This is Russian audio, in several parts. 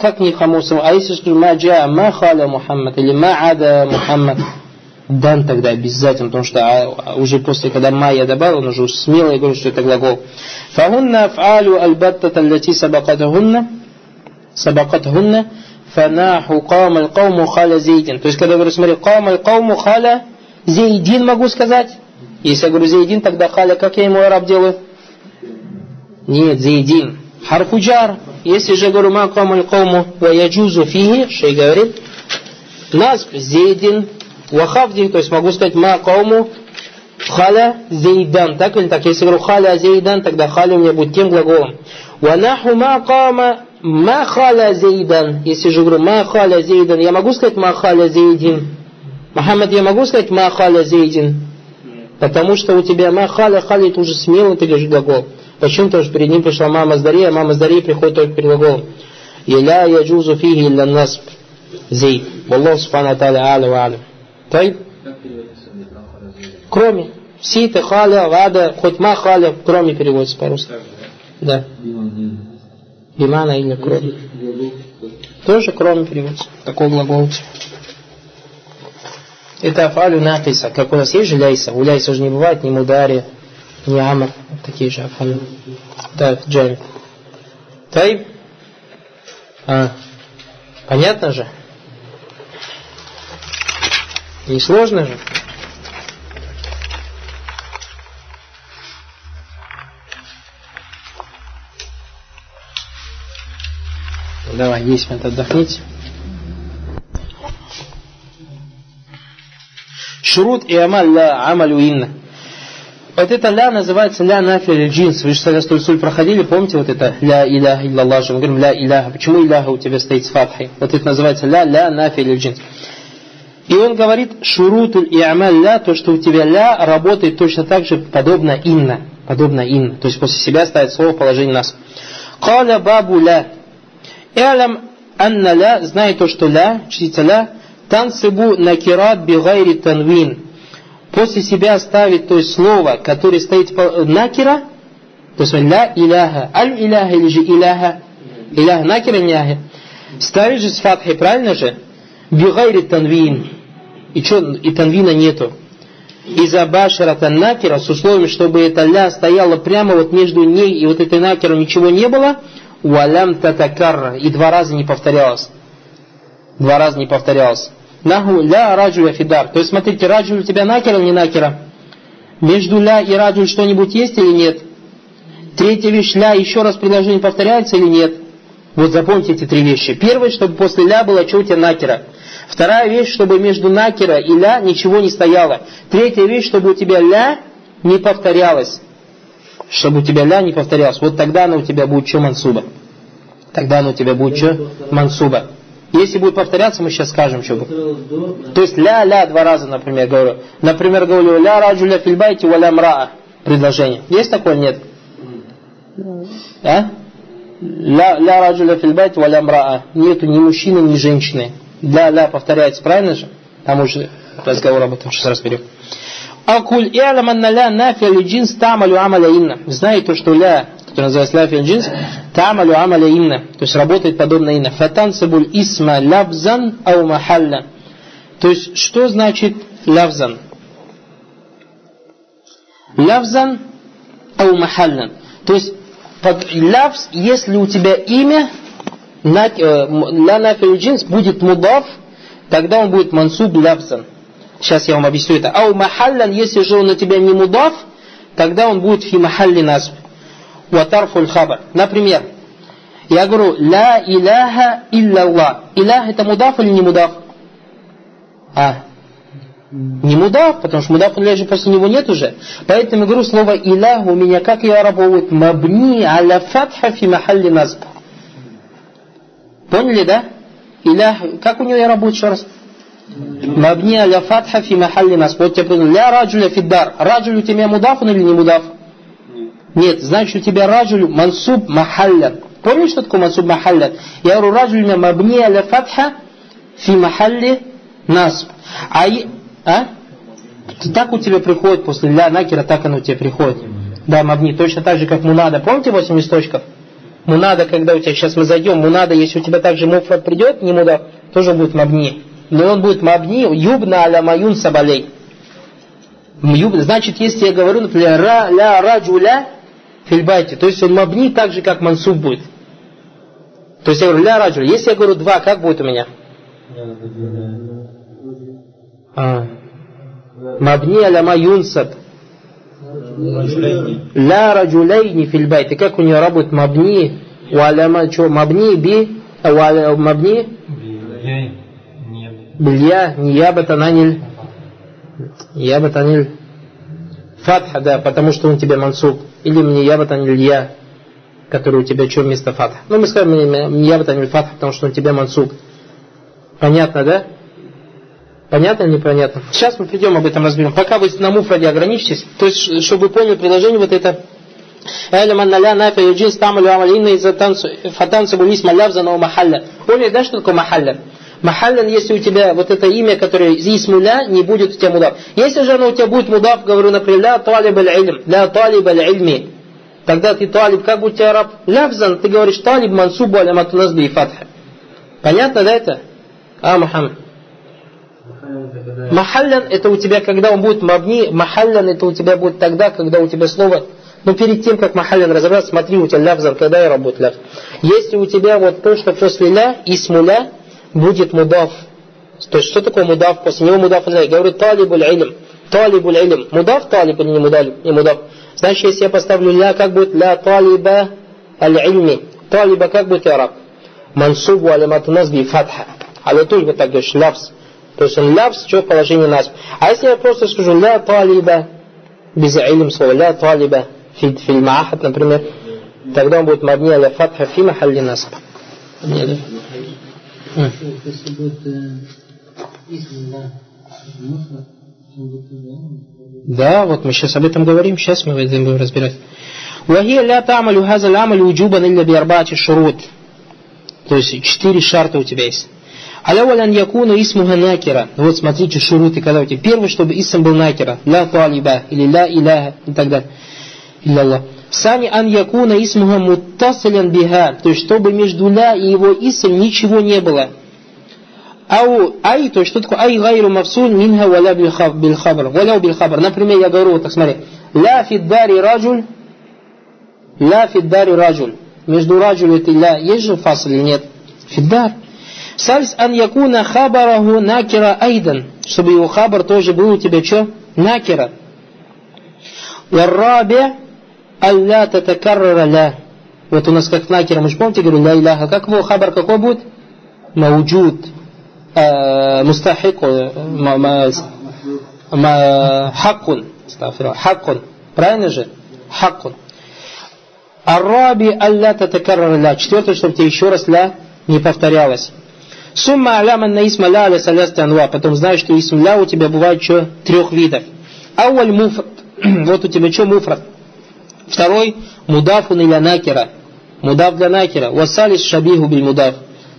как не хамусом, а если скажу ма джа ма халя Мухаммад или ма ада Мухаммад, дан тогда обязательно, потому что а, уже после, когда ма я добавил, он уже смело говорит, что это глагол. Фагунна аф'алу альбаттата аллати сабакатахунна, сабакатахунна, фанаху кам аль кауму халя зейдин. То есть, когда я говорю, смотри, кам аль кауму халя зейдин могу сказать. Если я говорю зейдин, тогда халя, как я ему араб делаю? Нет, зейдин. Харфуджар. Если же говорю ма кам аль кауму ва яджузу фихи, и говорит, насб зейдин Вахавди, то есть могу сказать ма кауму халя зейдан. Так или так? Если говорю халя зейдан, тогда халя у меня будет тем глаголом. Ванаху ма кама ма халя зейдан. Если же говорю ма халя зейдан, я могу сказать ма халя зейдин. Мухаммад, я могу сказать ма халя зейдин? Потому что у тебя ма халя, халя это уже смело ты говоришь глагол. Почему? Потому что перед ним пришла мама Здария, а мама Здария приходит только перед глаголом. Иля яджузу фиги илля насб. Зейд. Wallahu субхану тааля аля ва алям. Тай? Кроме. Сита, халя, вада, хоть ма халя, кроме переводится по-русски. Да. Бимана или кроме. Тоже кроме переводится. Такой глагол. Это афалю накиса. Как у нас есть же ляйса. У ляйса уже не бывает ни мудари, Вот такие же афалю. Да, джами. Тай? А. Понятно же? Не сложно же? Давай, 10 минут отдохните. Шурут и амаль ла амалю инна. Вот это ля называется ля нафиль джинс. Вы же когда столь проходили, помните вот это ля иляха иллаллах же. Мы говорим ля иляха. Почему иляха у тебя стоит с фатхой? Вот это называется ля ля нафиль джинс. И он говорит, шурутуль и амаль ля, то, что у тебя ля работает точно так же, подобно инна. Подобно инна. То есть после себя ставит слово положение нас. Каля бабу ля. Элям анна ля, знай то, что ля, чтится ля, тансибу накират бигайри танвин. После себя ставит то есть слово, которое стоит накира, то есть ля иляха, аль иляха или же иляха, иляха накира иляха. Ставит же с фатхой, правильно же? Бигайри танвин. И что, и танвина нету. Из-за башарата накира с условием, чтобы эта ля стояла прямо вот между ней и вот этой накером ничего не было, уалям татакарра, и два раза не повторялось. Два раза не повторялось. Наху ля раджуля фидар. То есть, смотрите, раджуль у тебя накера или не накера? Между ля и раджуль что-нибудь есть или нет? Третья вещь, ля, еще раз предложение повторяется или нет? Вот запомните эти три вещи. Первое, чтобы после ля было что у тебя накера. Вторая вещь, чтобы между накера и ля ничего не стояло. Третья вещь, чтобы у тебя ля не повторялось. Чтобы у тебя ля не повторялось. Вот тогда она у тебя будет что мансуба. Тогда она у тебя будет что мансуба. Если будет повторяться, мы сейчас скажем, что будет. То есть ля-ля два раза, например, говорю. Например, говорю ля раджуля фильбайте валя мраа. Предложение. Есть такое? Нет? А? Ля, ля раджуля фильбайте валя мраа. Нету ни мужчины, ни женщины. Ля-ля повторяется, правильно же? Там уже разговор об этом сейчас разберем. Акуль и'лам анна ля нафи джинс тамалю амаля инна. Знай то, что ля который называется ляфин джинс, тамалю амаля инна, то есть работает подобно инна. Фатансабуль исма лавзан ау махалля. То есть, что значит лавзан? Лавзан ау махалля. То есть, под лавз, если у тебя имя, ля нафиль джинс будет мудаф, тогда он будет мансуб лавзан. Сейчас я вам объясню это. Ау махаллян, если же он на тебя не мудаф, тогда он будет фи махалли насб ватарфуль хабар. Например, я говорю, ля иляха илlallah. Илях это мудаф или не мудаф? А, не мудаф, потому что мудаф же после него нет уже. Поэтому я говорю слово илях у меня, как я работает, мабни аля фатха фи махалли назб. Поняли, да? Илях, как у него я работаю еще раз? Мабни аля фатха фи махалли назб. Вот тебе понял, ля раджуля фиддар. Раджуль у тебя мудаф или не мудаф? Нет, значит у тебя раджуль мансуб махалля. Помнишь, что такое мансуб махалля? Я говорю, раджуль мабни аля фатха фи махалли насб. А, а? Так у тебя приходит после ля накера, так оно у тебя приходит. Да, мабни, точно так же, как мунада. Помните 8 листочков? Мунада, когда у тебя сейчас мы зайдем, мунада, если у тебя также муфрат придет, не муда, тоже будет мабни. Но он будет мабни, юбна аля маюн сабалей. Значит, если я говорю, например, ра, ля раджуля фильбайте, то есть он мабни так же, как мансуб будет. То есть я говорю ля раджуля. Если я говорю два, как будет у меня? А. Мабни аля маюнсаб. Ля раджулейни фильбайте. Как у нее работает мабни? Уаляма, что, мабни би, мабни? Билья, ниябатананиль. Ябатаниль. Фатха, да, потому что он тебе мансуб. Или мне ябатаниль я, который у тебя что вместо фатха. Ну, мы скажем мне ябатаниль фатха, потому что он тебе мансуб. Понятно, да? Понятно или непонятно? Сейчас мы придем об этом разберем. Пока вы на муфраде ограничитесь, то есть, чтобы вы поняли предложение вот это Элем анналя стамалю амалинна из фатанцу булисма лявзана махалля. Поняли, да, что такое махалля? Махаллян, если у тебя вот это имя, которое исмуля, не будет у тебя мудав. Если же оно у тебя будет мудав, говорю, например, ля талиб аль-илм, ля талиб аль-ильми, тогда ты талиб, как у тебя раб? Лявзан, ты говоришь талиб мансубу аля матуназби и фатха. Понятно, да это? А, Мухаммад. Махаллян это у тебя, когда он будет мабни, махаллян это у тебя будет тогда, когда у тебя слово но перед тем, как махаллян разобраться, смотри, у тебя лявзан, когда я работаю ляв. Если у тебя вот то, что после ля, исмуля, будет мудаф. То есть, что такое мудаф? После него мудаф не Говорю талибуль илм. Талибуль илм. Мудаф талиб или не мудаф? Не мудаф. Значит, если я поставлю ля, как будет ля талиба аль ильми. Талиба как будет араб? Мансубу алимату назби фатха. Алатуль вот так говоришь, лавс, То есть он лапс, что в положении нас. А если я просто скажу ля талиба, без илм слова, ля талиба, фид фильмахат, например, тогда он будет мабни ля фатха фи махалли насба. Нет. насб да, вот мы сейчас об этом говорим, сейчас мы это будем разбирать. وهي لا تعمل هذا العمل وجوبا إلا بأربعة شروط. То есть четыре шарта у тебя есть. Аляваль ан якуна исмуха накера. Вот смотрите шуруты, когда у тебя. Первый, чтобы исм был накера. Ля талиба или ля иляха и так далее. Илля Сани ан якуна исмуха муттасилян биха. То есть, чтобы между ля и его исм ничего не было. Ау ай, то есть, что такое ай гайру мавсуль минха валя билхабр. Валя билхабр. Например, я говорю, вот так смотри. Ля фиддари раджуль. Ля фиддари раджуль. Между раджуль и ля есть же фасл или нет? Фиддар. Сальс ан якуна хабараху накера айдан. Чтобы его хабар тоже был у тебя что? Накера. Варрабе алля татакаррара ля. Вот у нас как накера, мы же помните, говорю, ля иляха. Как его хабар какой будет? Мауджуд. Мустахику. Хаккун. Хаккун. Правильно же? Хаккун. Арраби алля татакаррара ля. Четвертое, чтобы тебе еще раз ля не повторялось. Сумма аляман на исма ля аля салясти анва. Потом знаешь, что исм ля у тебя бывает что? Трех видов. Ауаль муфрат. вот у тебя что муфрат? Второй, мудафун или накера. Мудав для накера. Васалис шабиху биль мудав.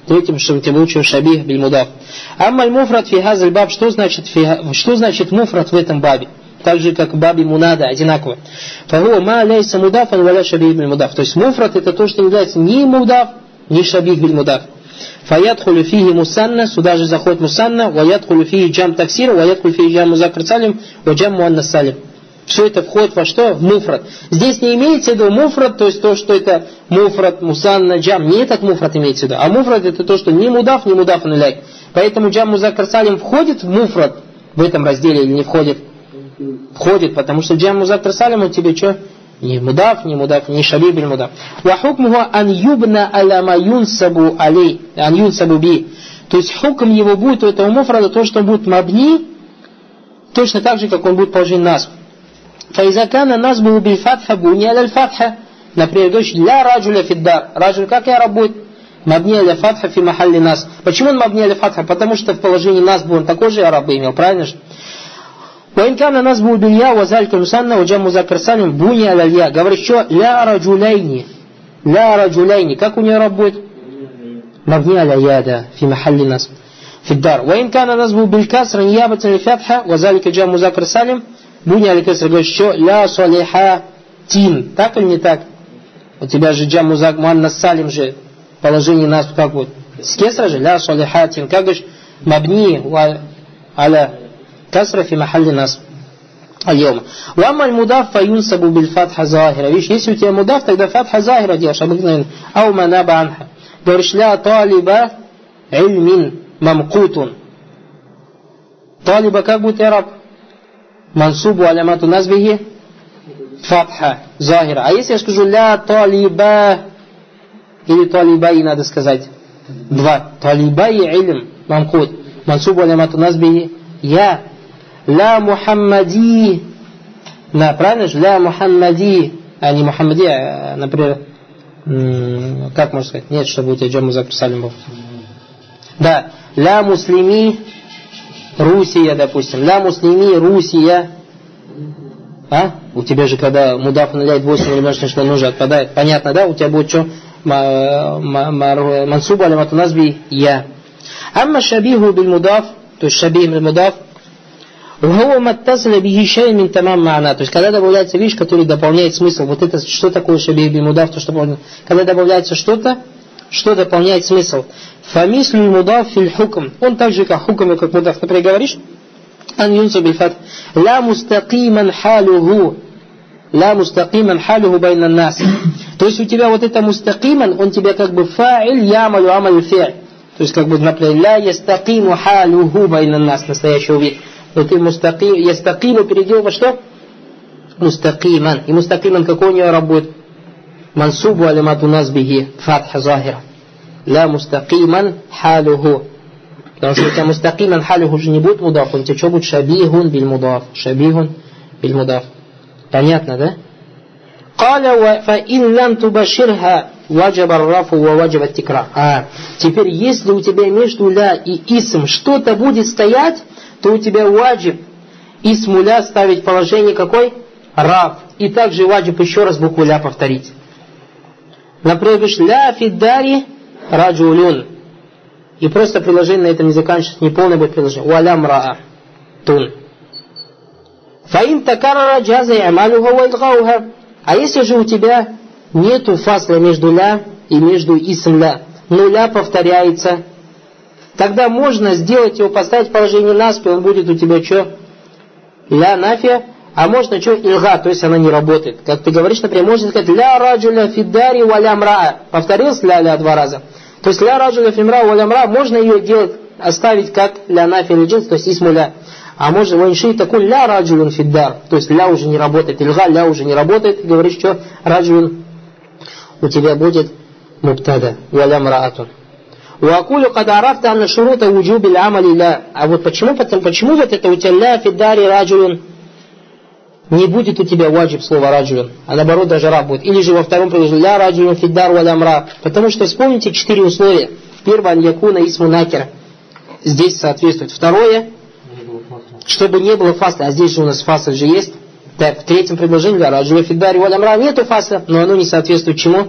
Третьим, что тебе учим шабих биль мудав. Аммаль муфрат фи хазаль баб. Что значит, фи, что значит муфрат в этом бабе? Так же, как в бабе мунада, одинаково. Фагуа ма лейса мудафан валя шабих биль мудав. То есть муфрат это то, что является ни мудав, ни шабих биль мудав. Фаядхулю фиги мусанна, сюда же заходит мусанна, ваядхулю фиги джам таксир, ваядхулю фиги джам музакр салим, ва джам муанна салим. Все это входит во что? В муфрат. Здесь не имеется в виду муфрат, то есть то, что это муфрат, мусанна, джам. Не этот муфрат имеется в виду. А муфрат это то, что не мудав, не мудав нуляк. Поэтому джам музакар салим входит в муфрат в этом разделе или не входит? Входит, потому что джам музакар салим у тебя что? Не мудав, не мудав, не шабиб или мудав. Вахукмуху ан юбна аля ма юнсабу алей, ан юнсабу би. То есть хукм его будет у этого муфрада то, что он будет мабни, точно так же, как он будет положен насб. فإذا كان نصبه بالفتحة بني على الفتحة Например, говоришь, ля раджуля фиддар. Раджуль как я работает? Мабни аля фатха фи махалли нас. Почему он мабни аля фатха? Потому что в положении нас был он такой же араб имел, правильно же? وإن كان نصبه بالياء وذلك المثنى وجمع مذكر سالم بني على الياء. Говоришь, что ля раджулейни. ля раджулейни. Как у нее работает? مبني على يا ده في محل نصب في الدار وإن كان نصبه بالكسر نيابة للفتحة وذلك جاء مذكر سالم Буни Аликесар говорит, что ля солиха тин. Так или не так? У тебя же джам музак муаннас салим же положение нас как будет? С кесра же, ля салихатин. Как говоришь, мабни аля касра фи махалли нас. اليوم واما المضاف فينسب بالفتحه ظاهره видишь если у тебя мудаф тогда фатха захира делаешь обыкновенно ау манаба анха говоришь ля талиба ильмин мамкутун талиба как будет мансуб алямату назбихи фатха, Захир. А если я скажу ля талиба, или талибай надо сказать, два, талибай илм, мамкуд, мансуб алямату назбихи я, ля мухаммади, да, правильно же, ля мухаммади, а не мухаммади, а, например, как можно сказать, нет, чтобы у тебя джамму записали был. Да, ля муслими, Русия, допустим. Ля муслими Русия. А? У тебя же, когда мудаф наляет 8 или множественное число нужно отпадает. Понятно, да? У тебя будет что? Мансуба алимату назби я. Амма шабиху биль мудаф, то есть шабих биль мудаф, Угова маттасаля бихи шеймин тамам ма'на. То есть, когда добавляется вещь, которая дополняет смысл. Вот это, что такое шабих бимудав, то, что Когда добавляется что-то, что дополняет смысл. Фамислю мудав филь хукм. Он так же, как хукм, как мудав. Например, говоришь, ан юнсу бифат. Ла мустакиман халюху. Ла мустакиман халюху байна нас. То есть, у тебя вот это мустакиман, он тебе как бы фа'иль ямалю амалю фи'ль. То есть, как бы, например, ла ястакиму халюху байна нас. Настоящий вид но ты мустаким, ястакиму переделал во что? Мустакиман. И мустакиман какой у него работает? Мансубу алимату назбихи фатха захира. Ла мустакиман халюху. Потому что у тебя мустакиман халюху уже не будет мудаф, он тебе что будет? Шабихун биль мудаф. Шабихун биль мудаф. Понятно, да? قال فإن لم تبشرها وجب الرفع ووجب التكرار. А, теперь если у тебя между ля и исм что-то будет стоять, то у тебя ваджиб исмуля ставить положение какой? Раф. И также ваджиб еще раз букву ля повторить. Например, говоришь, ля фиддари раджулюн. И просто приложение на этом не заканчивается, не полное будет приложение. Уаля мраа. Тун. Фаин такарара джаза ямалюха вайлгауха. А если же у тебя нету фасла между ля и между исм ля, но ля повторяется, тогда можно сделать его, поставить положение наспи, он будет у тебя что? Ля нафия, а можно что? Ильга, то есть она не работает. Как ты говоришь, например, можно сказать ля раджуля фидари валя мраа. Повторился ля-ля два раза. То есть ля раджуля фимра валя мра, можно ее делать, оставить как ля нафия или джинс, то есть исму ля. А можно ванши такой ля раджулюн фиддар, то есть ля уже не работает, ильга ля уже не работает, и говоришь, что раджулюн у тебя будет муптада, валя мраатун. Вакулю кадарафта анна шурута уджуби амали ля. А вот почему, почему вот это у тебя ля фидари раджулин не будет у тебя ваджиб слова раджулин, а наоборот даже раб будет. Или же во втором предложении ля раджулин фиддар валя мра. Потому что вспомните четыре условия. Первое, якуна исму накера. Здесь соответствует. Второе, чтобы не было фасла. А здесь же у нас фасл же есть. Так, в третьем предложении ля раджулин фиддари валя мра нету фасла, но оно не соответствует чему?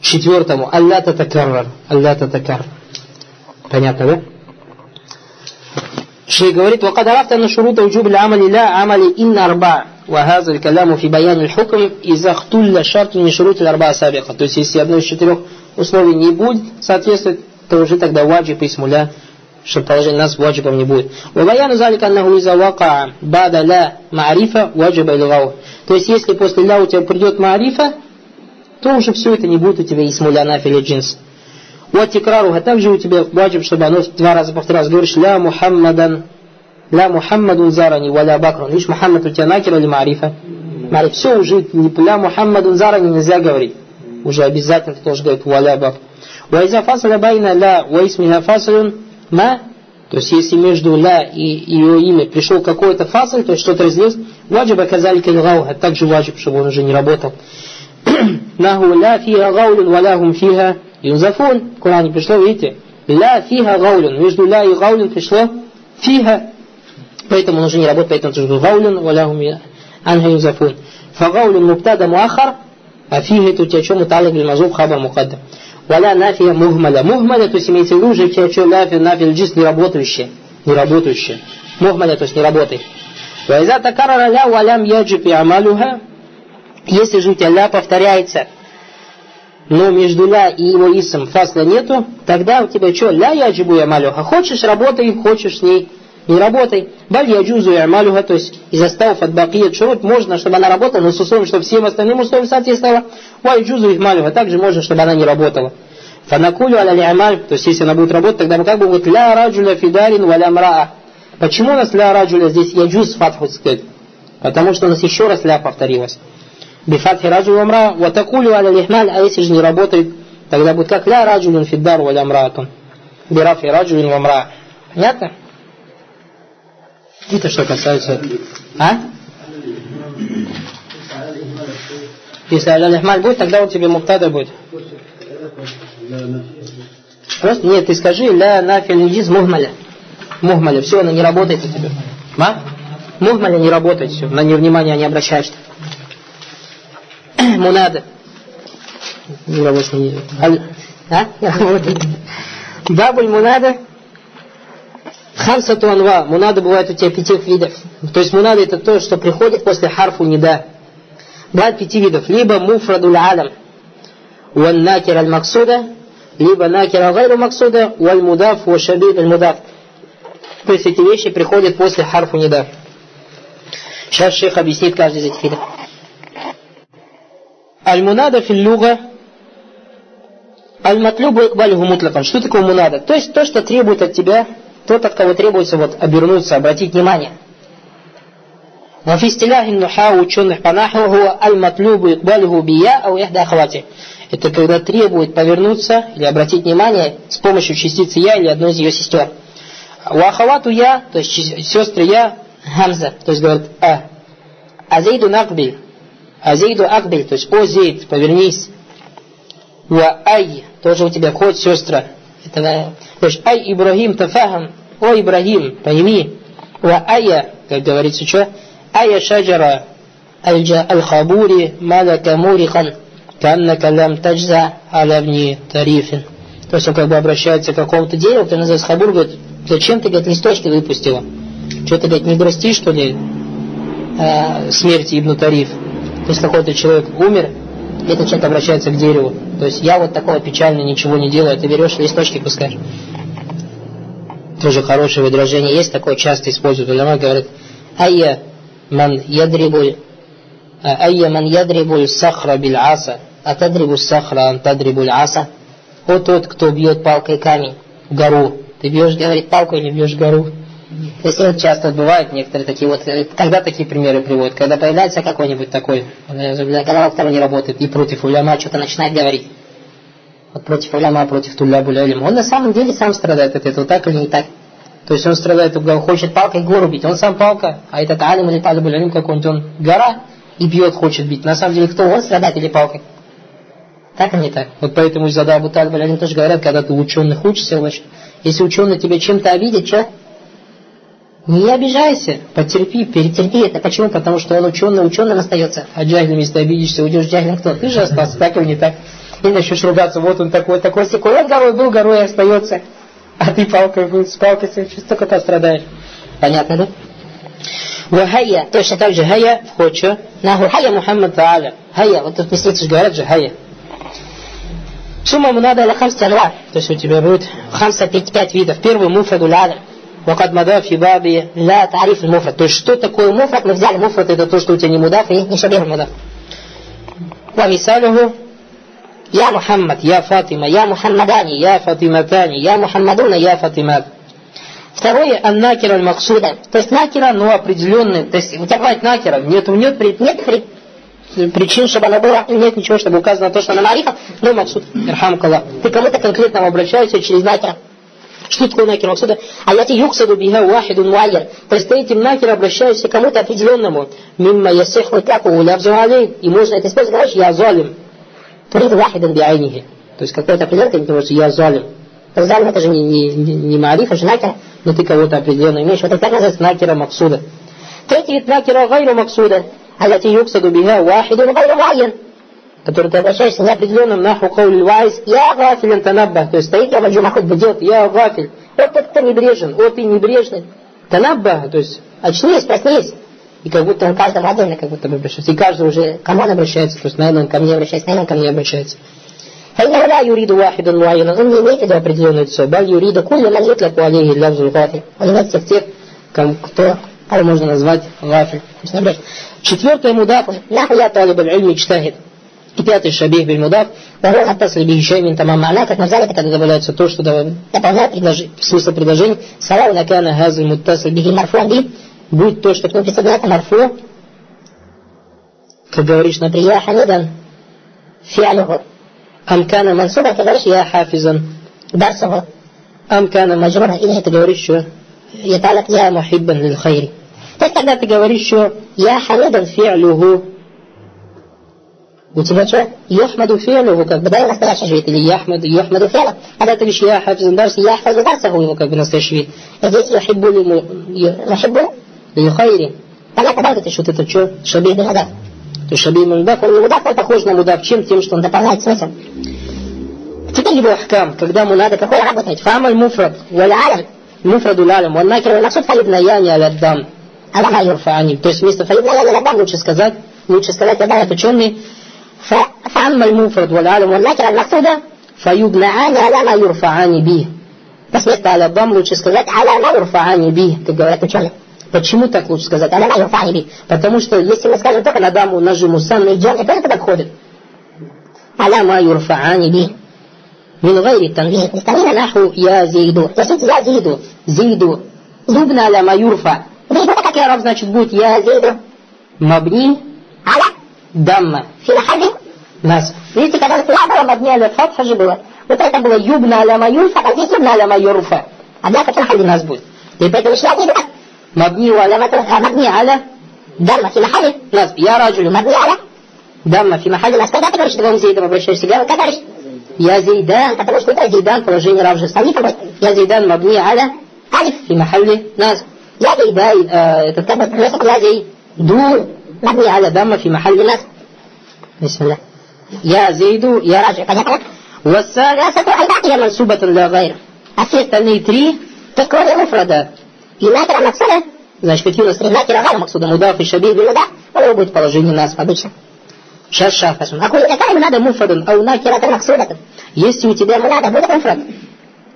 Четвертому, алля татакаррар, алля татакаррар. Понятно, да? Шейх говорит, وقد عرفت أن شروط وجوب العمل لا عمل إن أربع وهذا الكلام في بيان الحكم إذا اختل شرط من شروط الأربعة سابقة. То есть, если одно из четырех условий не будет соответствовать, то уже тогда ваджиб и смуля, что положение нас ваджибом не будет. وبيان ذلك أنه إذا وقع بعد لا معرفة وجب إلغاؤه. То есть, если после ля у тебя придет марифа, то уже все это не будет у тебя исмуля нафиля джинс. Вот текрару, а также у тебя ваджиб, чтобы оно два раза повторялось. Говоришь, ля Мухаммадан, ля Мухаммадун зарани, валя бакрун. Видишь, Мухаммад у тебя накер или марифа? Мариф. Все уже, ля Мухаммадун зарани нельзя говорить. Уже обязательно ты должен говорить валя бак. Вайза фасаля байна ля ваисмиха фасалюн ма то есть, если между ля и ее имя пришел какой-то фасаль, то есть что-то разделилось, ваджиба казалика а также ваджиб, чтобы он уже не работал. Наху ля фиха гаулюн валяхум фиха юнзафун. В Коране пришло, видите? Ля фиха гаулюн. Между ля и гаулюн пришло фиха. Поэтому он уже не работает, поэтому тоже гаулюн валяхум анха юнзафун. Фагаулюн муптада муахар, а фиха это у тебя что муталик биль мазуб хабар мукаддам. Валя нафия мухмаля. Мухмаля, то есть имеется в виду уже у тебя что ляфи, нафи, джис не работающие. Не работающие. Мухмаля, то есть не работает. Вайза такарара ля валям яджиб и амалюха, Если же у тебя ля повторяется, но между ля и его исом фасла нету, тогда у тебя что, ля яджибу ямалюха. Хочешь работай, хочешь с ней не работай. Баль яджузу ямалюха, то есть из осталов от бакият шурут, можно, чтобы она работала, но с условием, чтобы всем остальным условиям соответствовала. Ва яджузу ихмалюха, также можно, чтобы она не работала. Фанакулю аля ли'амаль, то есть если она будет работать, тогда мы как бы будет ля раджуля фидарин валя мраа. Почему у нас ля раджуля здесь яджуз фатху сказать? Потому что у нас еще раз ля повторилось. Бифатхи раджу амра, ватакулю аля лихмаль, а если же не работает, тогда будет как ля раджулин фиддар валя амраатун. Бирафи раджулин вамра. Понятно? Это что касается... А? Если аля лихмаль будет, тогда он тебе муктада будет. Просто нет, ты скажи ля нафиль низ мухмаля. Мухмаля, все, она не работает у тебя. Ма? Мухмаля не работает, все, на нее внимания не обращаешь. Работает. Не... А? Бабуль мунада. Хамсату анва. Мунада бывает у тебя пяти видов. То есть мунада это то, что приходит после харфу неда. Бывает пяти видов. Либо муфрадуль алям. Ван накир аль максуда. Либо накира гайру максуда. Валь мудаф. Вашабид аль мудаф. То есть эти вещи приходят после харфу неда. Сейчас шейх объяснит каждый из этих видов. Аль-мунада фил-люга Аль-матлюбу икбалиху мутлакан. Что такое мунада? То есть то, что требует от тебя, тот, от кого требуется вот обернуться, обратить внимание. وفي اصطلاح النحاة ученых по наху هو المطلوب إقباله بيا أو إحدى أخواته. Это когда требует повернуться или обратить внимание с помощью частицы я или одной из ее сестер. Вахавату я, то есть сестры я, гамза, то есть говорят а. А зейду накбиль, а Зейду Акбель, то есть, о Зейд, повернись. Ва Ай, тоже у тебя входит сестра. Это, то есть, Ай Ибрагим Тафахам, о Ибрагим, пойми. Ва Ая, как говорится, что? Ая Шаджара Аль-Хабури Маляка Мурихан Каннака Лям Таджза Алявни Тарифин. То есть он как бы обращается к какому-то дереву, который называется Хабур, говорит, зачем ты, говорит, листочки выпустила? Что ты, говорит, не грусти, что ли, э, смерти Ибн Тариф? Есть какой-то человек умер, этот человек обращается к дереву. То есть я вот такого печально ничего не делаю, ты берешь листочки пускаешь. Тоже хорошее выражение есть, такое часто используют. Уляма говорит, айя ман ядрибуль, айя ман ядрибуль сахра биль аса, а тадрибу сахра ан тадрибуль аса. Вот тот, кто бьет палкой камень, гору. Ты бьешь, говорит, палку или бьешь гору? Есть это часто бывает, некоторые такие вот, э, когда такие примеры приводят, когда появляется какой-нибудь такой, голова, который не работает, и против уляма что-то начинает говорить. Вот против уляма, против туля булялим. Он на самом деле сам страдает от этого, так или не так. То есть он страдает, хочет палкой гору бить, он сам палка, а этот алим или талиб алим какой-нибудь, он гора и бьет, хочет бить. На самом деле кто, он страдает или палкой? Так или не так? Вот поэтому из Абу Талиб алим тоже говорят, когда ты ученых учишься, если ученый тебя чем-то обидит, что? Не обижайся, потерпи, перетерпи это. Почему? Потому что он ученый, ученым остается. А джахилем, если ты обидишься, уйдешь джахилем кто? Ты же остался, так или не так. И начнешь ругаться, вот он такой, такой, секой. Он горой был, горой остается. А ты палкой был, с палкой сейчас только ты страдаешь. Понятно, да? Вахая, точно так же хая что? Наху хая Мухаммад Тааля. Хая, вот тут месяцы говорят же хая. Сумма надо или хамса То есть у тебя будет хамса пять видов. Первый муфраду ляля. وقد مضى في باب لا تعريف المفرد то есть что такое муфрад мы взяли муфрад это то что у тебя не мудаф и не шабих мудаф ومثاله يا محمد يا فاطمة يا محمداني يا فاطمتاني يا محمدون يا فاطمات Второе, аннакера максуда. То есть накера, но определенный. То есть у тебя бывает накера, нет, нет, нет, нет причин, чтобы она была, нет ничего, чтобы указано то, что она марифа, но максуд. Ирхам Ты кому-то конкретно обращаешься через накера. Что такое накер максуда? А я юксаду биха вахиду муайян. То есть ты этим накер обращаешься к кому-то определенному. Мимма ясиху таку лявзу алей. И можно это использовать, говоришь, я залим. Турид вахидан биайнихи. То есть какой-то определенный, ты можешь, я залим. Залим это же не, не, не, не а же накер, но ты кого-то определенно имеешь. Вот это так называется накера максуда. Третий вид накера гайру максуда. А я юксаду биха вахиду муайян который ты обращаешься неопределенным наху каули вайс, я гафилен танабба, то есть стоит я ваджума хоть бы делать, я гафиль, вот тот, кто небрежен, вот ты небрежный, танабба, то есть очнись, проснись, И как будто он каждому отдельно как будто бы обращается. И каждый уже, кому он обращается, то есть, наверное, он ко мне обращается, наверное, он ко мне обращается. فإنه لا يريد واحد معين он не имеет в виду определенное лицо بل يريد كل من يطلق عليه اللفظ الغافل он имеет всех тех кто кого можно назвать гафель четвертое мудаф наху я талиб аль-илм пятый шабих бель мудав, тамам мана, как мы так это добавляется то, что добавляет предложение, смысл предложений, на накана газы муттасил бихи марфуа, би, будет то, что к нему присоединяется марфуа, как говоришь, например, я ханидан, фиалюху, ам кана мансуба, ты говоришь, я хафизан, дарсуху, ам кана мажрура, или ты говоришь, что я талак я мухиббан лил хайри. То есть, когда ты говоришь, что я ханидан фиалюху, у что? Йохмаду фиалюху, как бы, да, настоящий вид, или яхмаду, йохмаду фиалю. Когда ты говоришь, я хафизан дарс, я хафизан дарсаху его, как бы, настоящий вид. Здесь юхиббу ли юхиббу ли хайри. Понятно, да, вот это что, это что? Шабих бин мудав. То есть шабих бин мудав, он не мудав, он похож на мудав, чем? Тем, что он дополняет смысл. Теперь его ахкам, когда ему надо какой работать. Фамаль муфрад, валь алям, муфраду лалям, валь накер, валь максуд фалиб наяни аля дам. Алама юрфаани. То есть вместо фалиб наяни аля дам лучше сказать, лучше сказать, когда это ученые, فأما المفرد والعالم والنكرة المقصودة فيبنعان على ما يرفعان به بس вместо على الضم лучше сказать على ما يرفعان به как говорят ученые Почему так лучше сказать? Она юрфани би. Потому что если мы скажем только на даму, нажиму сам и джам, это это подходит. على ما يرفعان به من غير التنوين استمعنا نحو يا زيد يسوت يا زيد زيد يبنى على ما يرفع زيد как я раб значит будет я زيد مبني على ضما في أحدهم مثلا ليس كذلك. العبارة مبنية للفتح جبوة. وتركب يبنى لما يرفع قصدي يبنى لما يرفع. هذاك في الحد مزبوط. يبقى. مش لاقي بقى مبني ولا مبني على ضمة في محل. نصب يا رجل. مبني على ضمة في محل. نصب كذا تقدرش تقول زيد ما بقولش سيجار كذا يا زيدان. تقدرش تقول زيدان ترجين راجل سعيد يا زيدان مبني على ألف في محله نصب يا زيدان آه، تتبع تنسق يا زيدون مبني على ضمة في محل نصب بسم الله يا زيد يا راجع понятно والثالثة الباقية منصوبة لا غير а все остальные три تكون مفردة и накера максуда значит какие у нас три накера غير максуда мудаф и шабих бин мудаф у него будет положение нас обычно сейчас шафас أقول إذا كان منادى مفرد أو نكرة مقصودة если у тебя منادى будет مفرد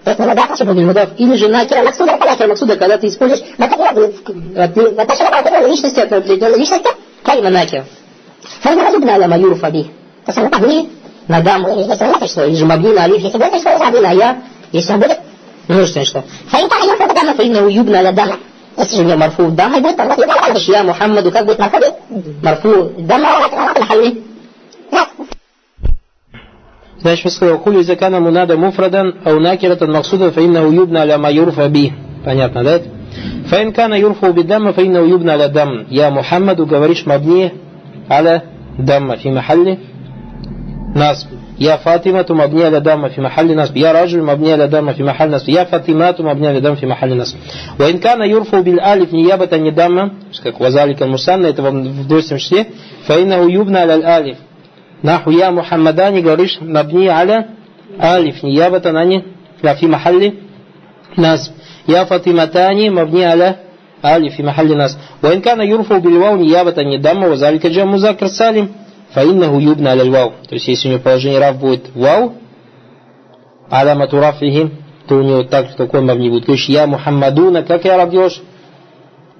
это мудаф шабих бин мудаф или же накера максуда это накера максуда когда ты используешь в отношении личности от определенной личности كلمة ناكرة فإذا يبنى على ما يرفع به تصرف مبني на даму, если он что, или же мабни на алиф, если будет что, мабни на я, если он будет множественное что. فإن كان يرفع دامة فإنه يبنى على دامة. если же у него марфу дамой будет, то будет я Мухаммаду, как будет марфу? Марфу дама, на халли. Значит, сказал, хули из закана мунада муфрадан, ау накиратан максуда, фаиннаху юбна аля ма юрфа би. Понятно, да? فإن كان يرفع بالدم فإنه يبنى على دم يا محمد говоришь مبني على دم في محل نصب يا فاطمة مبني على دم في محل نصب يا رجل مبني على دم في محل نصب يا فاطمات مبني على دم في محل نصب وإن كان يرفع بالالف نيابة عن الدم как وذلك المثنى это в двойственном числе فإنه يبنى على الالف نحو يا محمدان говоришь مبني على алиф نيابة عن في محل نصب يا فاطمتان مبني على ألف في محل نصب وإن كان يرفع بالواو نيابة عن الدم وذلك جاء مذكر سالم فإنه يبنى على الواو то есть если у него положение рав будет вау علامة رفعهم то у него так, такой мабни будет. То есть я Мухаммадуна, как я раб делаешь?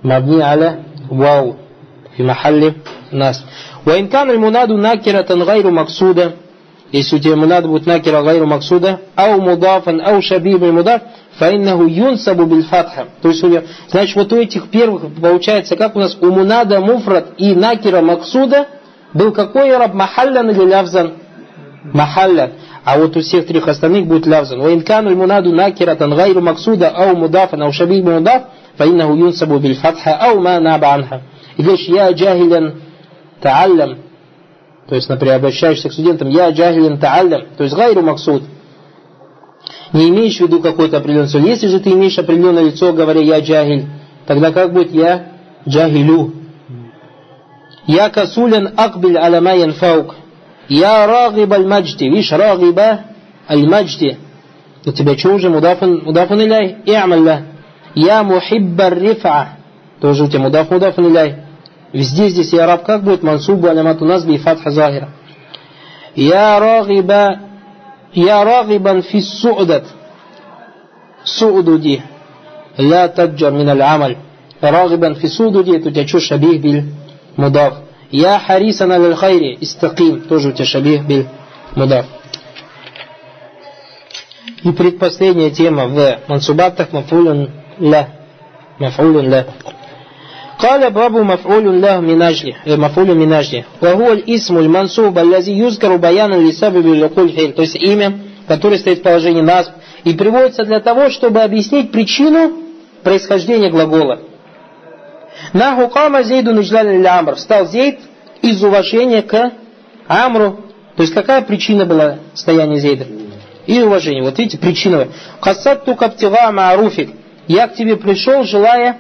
Мабни аля вау. في محل ناس وإن كان المناد ناكرة غير مقصودة если у тебя мунад будет накира гайру максуда, ау мудафан, ау шабиб мудаф, фаиннаху юнсабу биль фатха. То есть, значит, вот у этих первых получается, как у нас у мунада муфрат и накира максуда был какой раб махаллян или лявзан? Махаллян. А вот у всех трех остальных будет лявзан. Ва инкану мунаду накиратан гайру максуда, ау мудафан, ау шабиб мудаф, фаиннаху юнсабу биль фатха, ау ма наба анха. И говоришь, я джахилян тааллям, то есть, например, обращаешься к студентам, я джахилин тааллям, то есть гайру максуд. Не имеешь в виду какое-то определенное лицо. Если же ты имеешь определенное лицо, говоря я джахиль, тогда как будет я джахилю? Я касулян акбиль аламаян фаук. Я рагиб аль-маджди. Видишь, рагиба аль-маджди. У тебя что уже? Мудафан, мудафан иляй. И'малля. Я мухибба рифа. Тоже у тебя мудаф, мудафан иляй. Везде здесь я раб как будет? Мансубу алямату назби и фатха захира. Я рагиба Я рагибан фи су'дат Су'дуди Ля таджар мин аль-амаль Рагибан фи су'дуди Это у тебя что шабих биль мудаф Я харисан аль хайри Истаким Тоже у тебя шабих биль мудаф И предпоследняя тема в мансубатах мафулюн ля. Мафулюн ля. قال باب مفعول له من أجله مفعول من أجله وهو الاسم المنصوب الذي يذكر بيانا لسبب لقول فعل то есть имя которое стоит в положении нас и приводится для того чтобы объяснить причину происхождения глагола Наху кама зейду нижляли амр встал зейд из уважения к амру то есть какая причина была стояния зейда и уважение вот видите причина касатту каптива мааруфик я к тебе пришел желая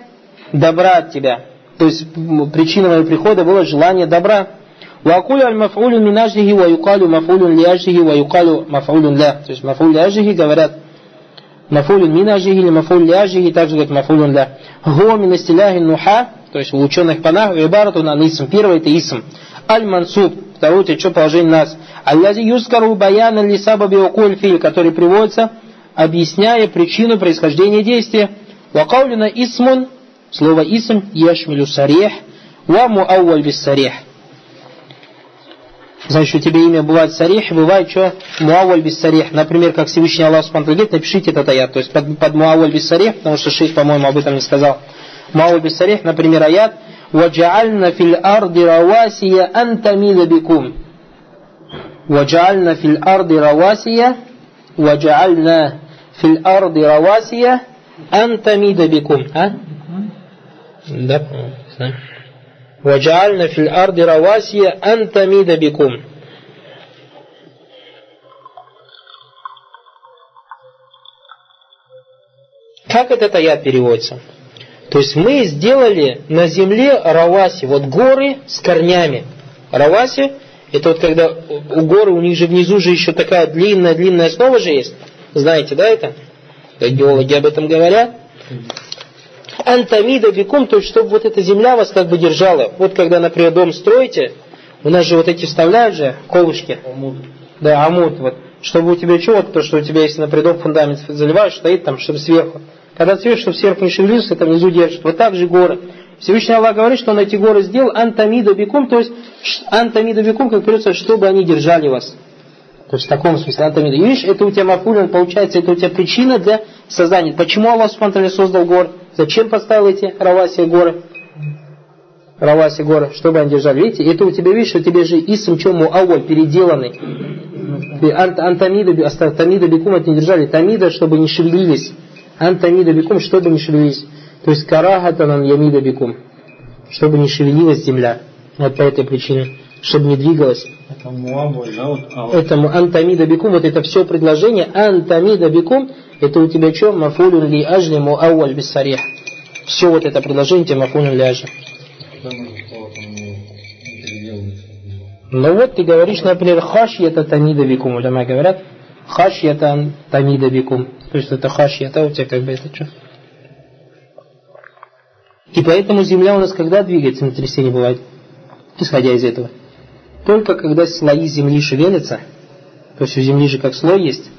добра от тебя. То есть причина моего прихода было желание добра. وأقول المفعول من أجله ويقال مفعول لأجله ويقال مفعول له. То есть مفعول لأجله говорят مفعول من أجله или مفعول لأجله также говорят مفعول له. هو من استلاح النحاة то есть у ученых панах вибарату на исм. Первый это исм. Аль-Мансуб. Второй это что положение нас. Аллази юскару баяна ли сабаби укуль филь, который приводится, объясняя причину происхождения действия. Вакаулина исмун Слово «исм» яшмилю сарих, ва муавваль без сарих. Значит, у тебя имя бывает сарих, бывает что? Муавваль без сарих. Например, как Всевышний Аллах Субхану говорит, напишите этот аят. То есть под, под муавваль без сарих, потому что шейх, по-моему, об этом не сказал. Муавваль без сарих, например, аят «Ваджаальна фил арди равасия антамида бикум». «Ваджаальна фил арди равасия» «Ваджаальна фил арди равасия антамида бикум». А? بِكُمْ да, وَجَعَلْنَا فِي الْأَرْضِ رَوَاسِيَ أَن تَمِيدَ بِكُمْ Как этот аят переводится? То есть мы сделали на земле раваси, вот горы с корнями. Раваси, это вот когда у горы, у них же внизу же еще такая длинная-длинная основа же есть. Знаете, да, это? Геологи об этом говорят антамида бикум, то есть чтобы вот эта земля вас как бы держала. Вот когда, например, дом строите, у нас же вот эти вставляют же колышки. Амуд. Да, амуд. Вот. Чтобы у тебя вот то, что у тебя, если, например, дом фундамент заливаешь, стоит там, чтобы сверху. Когда сверху, чтобы сверху не шевелился, это внизу держит. Вот так же горы. Всевышний Аллах говорит, что он эти горы сделал антамида бикум, то есть антамида бикум, как говорится, чтобы они держали вас. То есть в таком смысле антамида. И видишь, это у тебя мафулин, получается, это у тебя причина для создания. Почему Аллах Субтитры создал гор? Зачем поставил эти раваси горы? Раваси горы, чтобы они держали. Видите, это у тебя, видишь, у тебя же исм чему ауаль переделанный. Антамида, антамида бикум это не держали. Тамида, чтобы не шевелились. Антамида бикум, чтобы не шевелились. То есть карахатанан ямида бикум. Чтобы не шевелилась земля. Вот по этой причине. Чтобы не двигалась. Это а. Это антамида бикум, вот это все предложение. Антамида бикум это у тебя что? Мафулюн ли ажли муауаль без сарих. Все вот это предложение тебе мафулюн ли ажли. Ну вот ты говоришь, например, хашьята тамида бикум. Уляма говорят, хашьята тамида бикум. То есть это хашьята у тебя как бы это что? И поэтому земля у нас когда двигается, землетрясение бывает, исходя из этого? Только когда слои земли шевелятся, то есть у земли же как слой есть,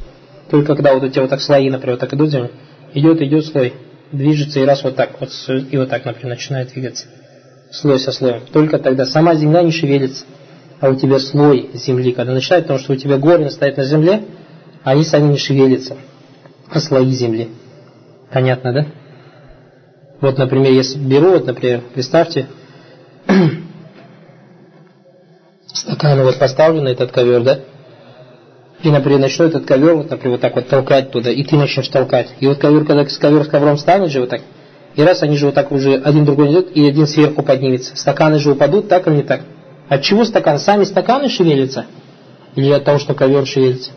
только когда вот эти вот так слои, например, вот так идут идет, идет слой, движется и раз вот так, вот, и вот так, например, начинает двигаться. Слой со слоем. Только тогда сама земля не шевелится, а у тебя слой земли, когда начинает, потому что у тебя горы стоят на земле, они сами не шевелятся, а слои земли. Понятно, да? Вот, например, если беру, вот, например, представьте, стаканы вот поставлю на этот ковер, да? И, например, начну этот ковер, вот, например, вот так вот толкать туда, и ты начнешь толкать. И вот ковер, когда ковер с ковром станет же вот так, и раз они же вот так уже один другой идет, и один сверху поднимется. Стаканы же упадут, так или не так? От чего стакан? Сами стаканы шевелятся? Или от того, что ковер шевелится?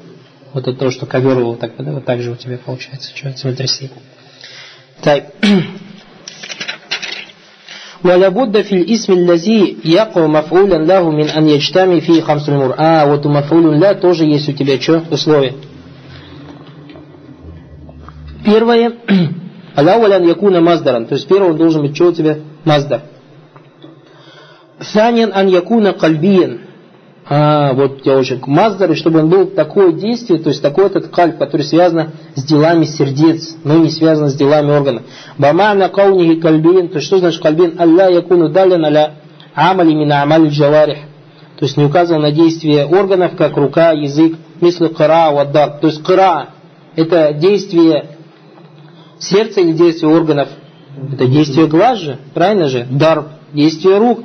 Вот от того, что ковер вот так, вот так же у тебя получается. Что землетрясение? Так. ولا بد في الاسم الذي يقع مفعولا له من أن يجتمع فيه خمس الأمور. А, вот у мафулюн ля тоже есть у тебя что? Условие. Первое. Алаулян якуна маздаран. То есть первый он должен быть что у тебя? Маздар. Санин ан якуна кальбиен. а, вот я уже маздар, чтобы он был такое действие, то есть такой этот кальб, который связан с делами сердец, но не связан с делами органов. Бамана каунихи кальбиен, то есть что значит кальбин? Алла якуну далян аля амали мина амали джаварих. То есть не указывал на действие органов, как рука, язык, мисли кыра, ваддар. То есть кыра – это действие сердца или действие органов? Это действие глаз же, правильно же? Дар – действие рук.